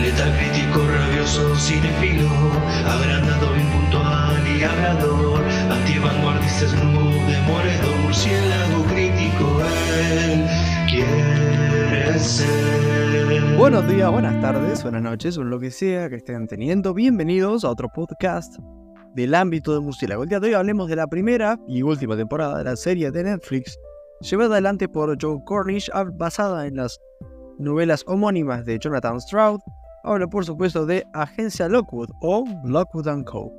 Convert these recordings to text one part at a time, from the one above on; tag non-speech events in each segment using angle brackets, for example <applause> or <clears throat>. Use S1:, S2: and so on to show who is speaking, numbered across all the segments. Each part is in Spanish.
S1: Letal crítico, rabioso, cinefilo, agrandado, impuntual y hablador, antivanguardista, snoop, murciélago crítico, él quiere ser.
S2: Buenos días, buenas tardes, buenas noches, o lo que sea que estén teniendo. Bienvenidos a otro podcast del ámbito de Murciélago. El día de hoy hablemos de la primera y última temporada de la serie de Netflix, llevada adelante por Joe Cornish, basada en las novelas homónimas de Jonathan Stroud. Hablo por supuesto de Agencia Lockwood o Lockwood ⁇ Co.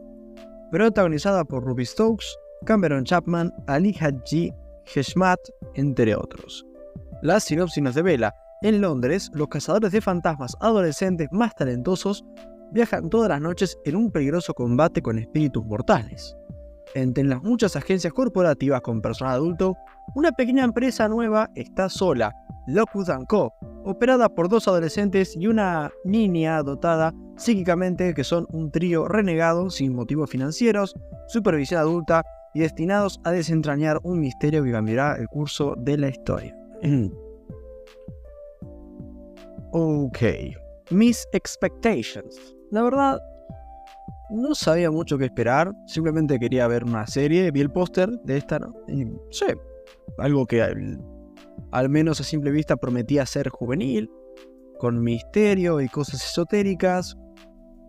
S2: Protagonizada por Ruby Stokes, Cameron Chapman, Ali Haji Heshmat, entre otros. Las sinopsis nos devela en Londres, los cazadores de fantasmas adolescentes más talentosos viajan todas las noches en un peligroso combate con espíritus mortales. Entre las muchas agencias corporativas con personal adulto, una pequeña empresa nueva está sola, Lockwood Co., operada por dos adolescentes y una niña dotada psíquicamente que son un trío renegado sin motivos financieros, supervisión adulta y destinados a desentrañar un misterio que cambiará el curso de la historia. <clears throat> ok, mis expectations. La verdad, no sabía mucho qué esperar, simplemente quería ver una serie, vi el póster de esta, ¿no? Y sé, algo que al, menos a simple vista prometía ser juvenil, con misterio y cosas esotéricas.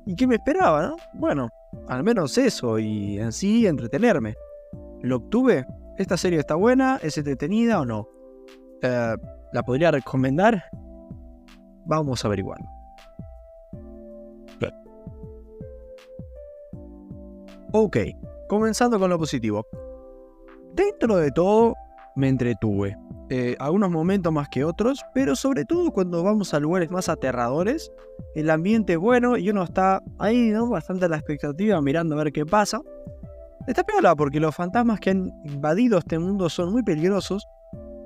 S2: ¿Y qué me esperaba, no? Bueno, al menos eso y en sí entretenerme. ¿Lo obtuve? ¿Esta serie está buena? ¿Es entretenida o no? Eh, ¿La podría recomendar? Vamos a averiguarlo. Ok, comenzando con lo positivo. Dentro de todo, me entretuve. Eh, algunos momentos más que otros, pero sobre todo cuando vamos a lugares más aterradores, el ambiente es bueno y uno está ahí, ¿no? Bastante a la expectativa, mirando a ver qué pasa. Está piola porque los fantasmas que han invadido este mundo son muy peligrosos,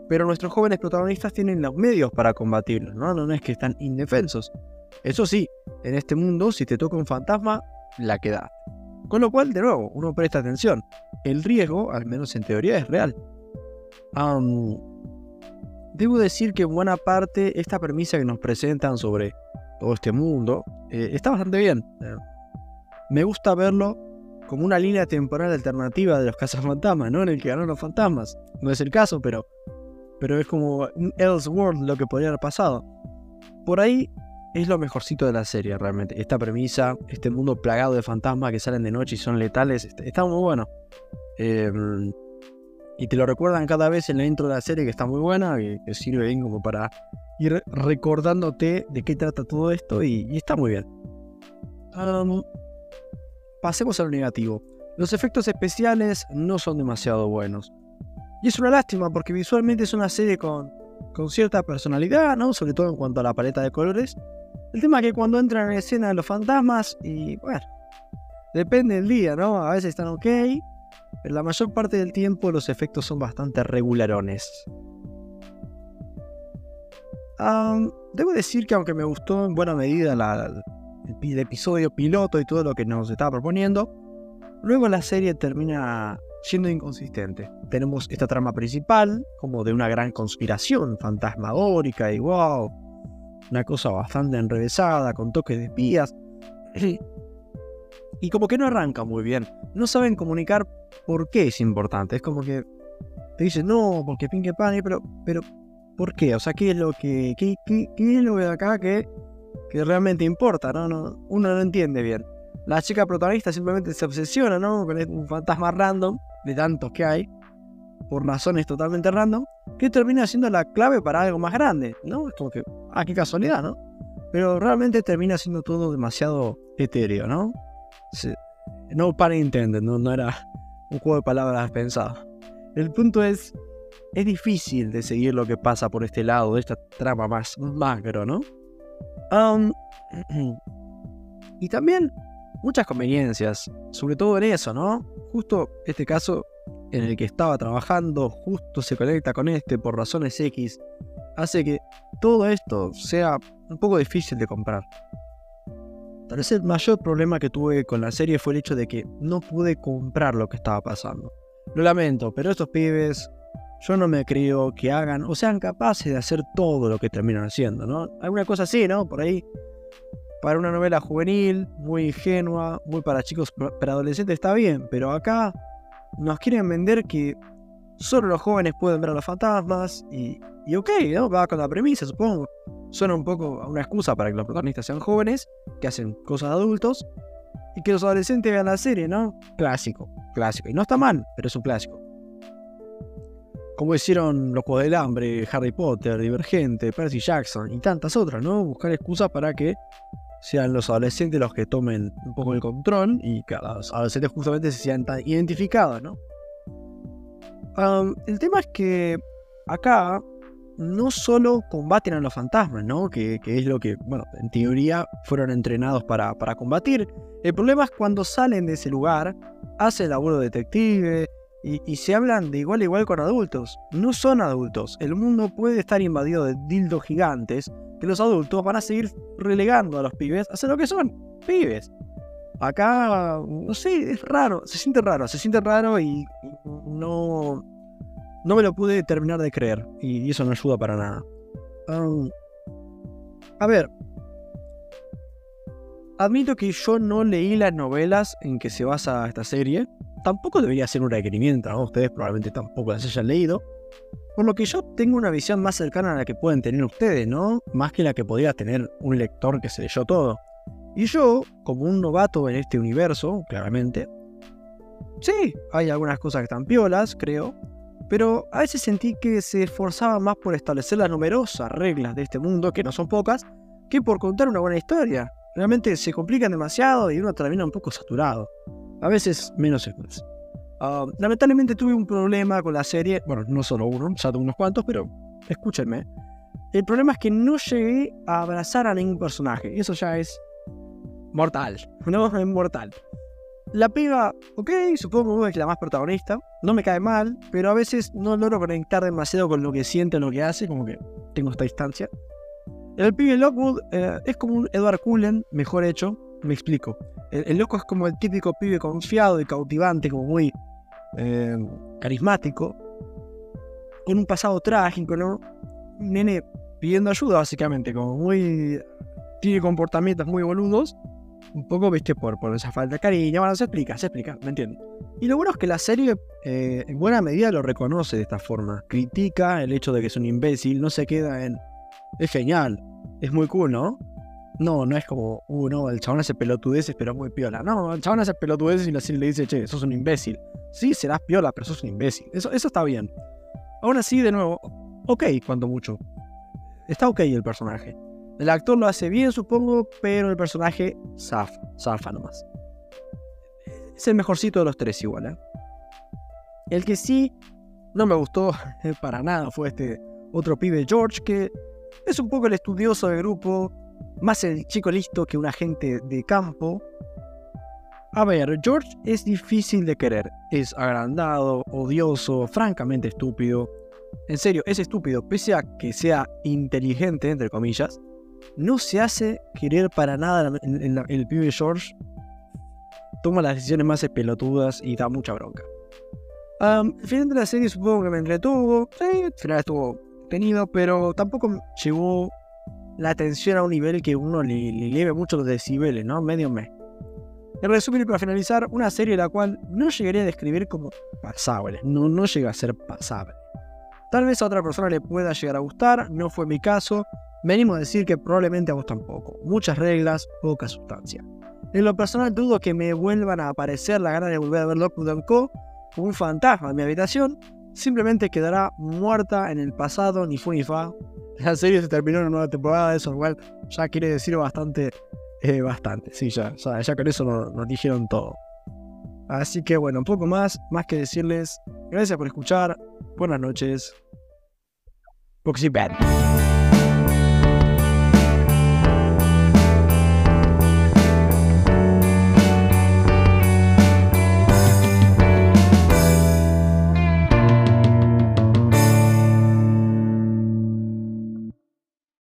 S2: pero nuestros jóvenes protagonistas tienen los medios para combatirlos, ¿no? No es que están indefensos. Eso sí, en este mundo, si te toca un fantasma, la queda. Con lo cual, de nuevo, uno presta atención. El riesgo, al menos en teoría, es real. Debo decir que en buena parte esta premisa que nos presentan sobre todo este mundo eh, está bastante bien. Me gusta verlo como una línea temporal alternativa de los cazafantasmas, ¿no? En el que ganaron los fantasmas. No es el caso, pero, pero es como un Elseworld lo que podría haber pasado. Por ahí es lo mejorcito de la serie realmente. Esta premisa, este mundo plagado de fantasmas que salen de noche y son letales, está muy bueno. Em, y te lo recuerdan cada vez en la intro de la serie que está muy buena, que, que sirve bien como para ir recordándote de qué trata todo esto y, está muy bien. pasemos a lo negativo. Los efectos especiales no son demasiado buenos. Y es una lástima porque visualmente es una serie con, con cierta personalidad, ¿no? Sobre todo en cuanto a la paleta de colores. El tema es que cuando entran en escena los fantasmas, y bueno, depende del día, ¿no? A veces están ok, pero la mayor parte del tiempo los efectos son bastante regularones. debo decir que aunque me gustó en buena medida el, episodio piloto y todo lo que nos estaba proponiendo, luego la serie termina siendo inconsistente. Tenemos esta trama principal, como de una gran conspiración fantasmagórica y wow, una cosa bastante enrevesada, con toques de espías. <clears throat> Y como que no arranca muy bien. No saben comunicar por qué es importante. Es como que te dicen, no, porque Pinkie Pie, pero, pero, ¿por qué? O sea, ¿qué es lo que, qué, qué, es lo de acá que, que realmente importa? ¿no? No, uno no entiende bien. La chica protagonista simplemente se obsesiona, ¿no? Con un fantasma random, de tantos que hay, por razones totalmente random, que termina siendo la clave para algo más grande, ¿no? Es como que, ah, qué casualidad, ¿no? Pero realmente termina siendo todo demasiado etéreo, ¿no? No para intended, ¿no? no era un juego de palabras pensado. El punto es, es difícil de seguir lo que pasa por este lado de esta trama más macro, ¿no? <clears throat> y también muchas conveniencias, sobre todo en eso, ¿no? Justo este caso en el que estaba trabajando justo se conecta con este por razones X, hace que todo esto sea un poco difícil de comprar. Tal vez el mayor problema que tuve con la serie fue el hecho de que no pude comprar lo que estaba pasando. Lo lamento, pero estos pibes, yo no me creo que hagan o sean capaces de hacer todo lo que terminan haciendo, ¿no? Alguna cosa así, ¿no? Por ahí. para una novela juvenil, muy ingenua, muy para chicos adolescentes está bien, pero acá nos quieren vender que solo los jóvenes pueden ver a los fantasmas y, y ok, ¿no? Va con la premisa, supongo. Suena un poco una excusa para que los protagonistas sean jóvenes, que hacen cosas de adultos, y que los adolescentes vean la serie, ¿no? Clásico, clásico. Y no está mal, pero es un clásico. Como hicieron Los Juegos del Hambre, Harry Potter, Divergente, Percy Jackson y tantas otras, ¿no? Buscar excusas para que sean los adolescentes los que tomen un poco el control y que los adolescentes justamente se sientan identificados, ¿no? El tema es que acá no solo combaten a los fantasmas, ¿no? Que, es lo que, bueno, en teoría fueron entrenados para, para, combatir. El problema es cuando salen de ese lugar, hacen laburo de detective y, y, se hablan de igual a igual con adultos. No son adultos. El mundo puede estar invadido de dildos gigantes que los adultos van a seguir relegando a los pibes a ser lo que son, pibes. Acá, no sé, es raro, se siente raro, se siente raro y no, no me lo pude terminar de creer. Y eso no ayuda para nada. a ver, admito que yo no leí las novelas en que se basa esta serie. Tampoco debería ser un requerimiento, ¿no? Ustedes probablemente tampoco las hayan leído. Por lo que yo tengo una visión más cercana a la que pueden tener ustedes, ¿no? Más que la que podría tener un lector que se leyó todo. Y yo, como un novato en este universo, claramente, sí, hay algunas cosas que están piolas, creo, pero a veces sentí que se esforzaba más por establecer las numerosas reglas de este mundo, que no son pocas, que por contar una buena historia. Realmente se complican demasiado y uno termina un poco saturado. A veces menos es más. Ah, lamentablemente tuve un problema con la serie, bueno, no solo uno, ya tuve unos cuantos, pero escúchenme. El problema es que no llegué a abrazar a ningún personaje, eso ya es mortal, <laughs> no es mortal. La piba, ok, supongo que es la más protagonista, no me cae mal, pero a veces no logro conectar demasiado con lo que siente o lo que hace, como que tengo esta distancia. El pibe Lockwood eh, es como un Edward Cullen, mejor hecho, me explico. el, loco es como el típico pibe confiado y cautivante, como muy eh, carismático, con un pasado trágico, ¿no? Un nene pidiendo ayuda, básicamente, como muy. tiene comportamientos muy boludos. Un poco, viste, por, por esa falta de cariño. Bueno, se explica, se explica, me entiendo. Y lo bueno es que la serie, eh, en buena medida, lo reconoce de esta forma. Critica el hecho de que es un imbécil, no se queda en. Es genial, es muy cool, ¿no? No, no es como, uh, no, el chabón hace pelotudeces, pero muy piola. No, el chabón hace pelotudeces y la serie le dice, che, sos un imbécil. Sí, serás piola, pero sos un imbécil. Eso, eso está bien. Aún así, de nuevo, ok, cuando mucho. Está ok el personaje. El actor lo hace bien, supongo, pero el personaje zafa, zafa nomás. Es el mejorcito de los tres igual, ¿eh? El que sí no me gustó <laughs> para nada fue este otro pibe, George, que es un poco el estudioso del grupo, más el chico listo que un agente de campo, a ver, George es difícil de querer. Es agrandado, odioso, francamente estúpido. En serio, es estúpido, pese a que sea inteligente, entre comillas. No se hace querer para nada el, el, pibe George. Toma las decisiones más pelotudas y da mucha bronca. Um, el final de la serie supongo que me entretuvo. Sí, el final estuvo tenido, pero tampoco llegó la atención a un nivel que uno le, le eleve mucho los decibeles, ¿no? Medio mes. En resumen y para finalizar, una serie la cual no llegaría a describir como pasable, no llega a ser pasable. Tal vez a otra persona le pueda llegar a gustar, no fue mi caso, me animo a decir que probablemente a vos tampoco. Muchas reglas, poca sustancia. En lo personal dudo que me vuelvan a aparecer la gana de volver a ver Lockwood Co. como un fantasma en mi habitación, simplemente quedará muerta en el pasado, ni fu ni fa. La serie se terminó en una nueva temporada, eso igual ya quiere decir bastante eh, bastante, sí, ya, ya, con eso nos, dijeron todo. Así que bueno, un poco más, más que decirles, gracias por escuchar, buenas noches, Boxy Bad.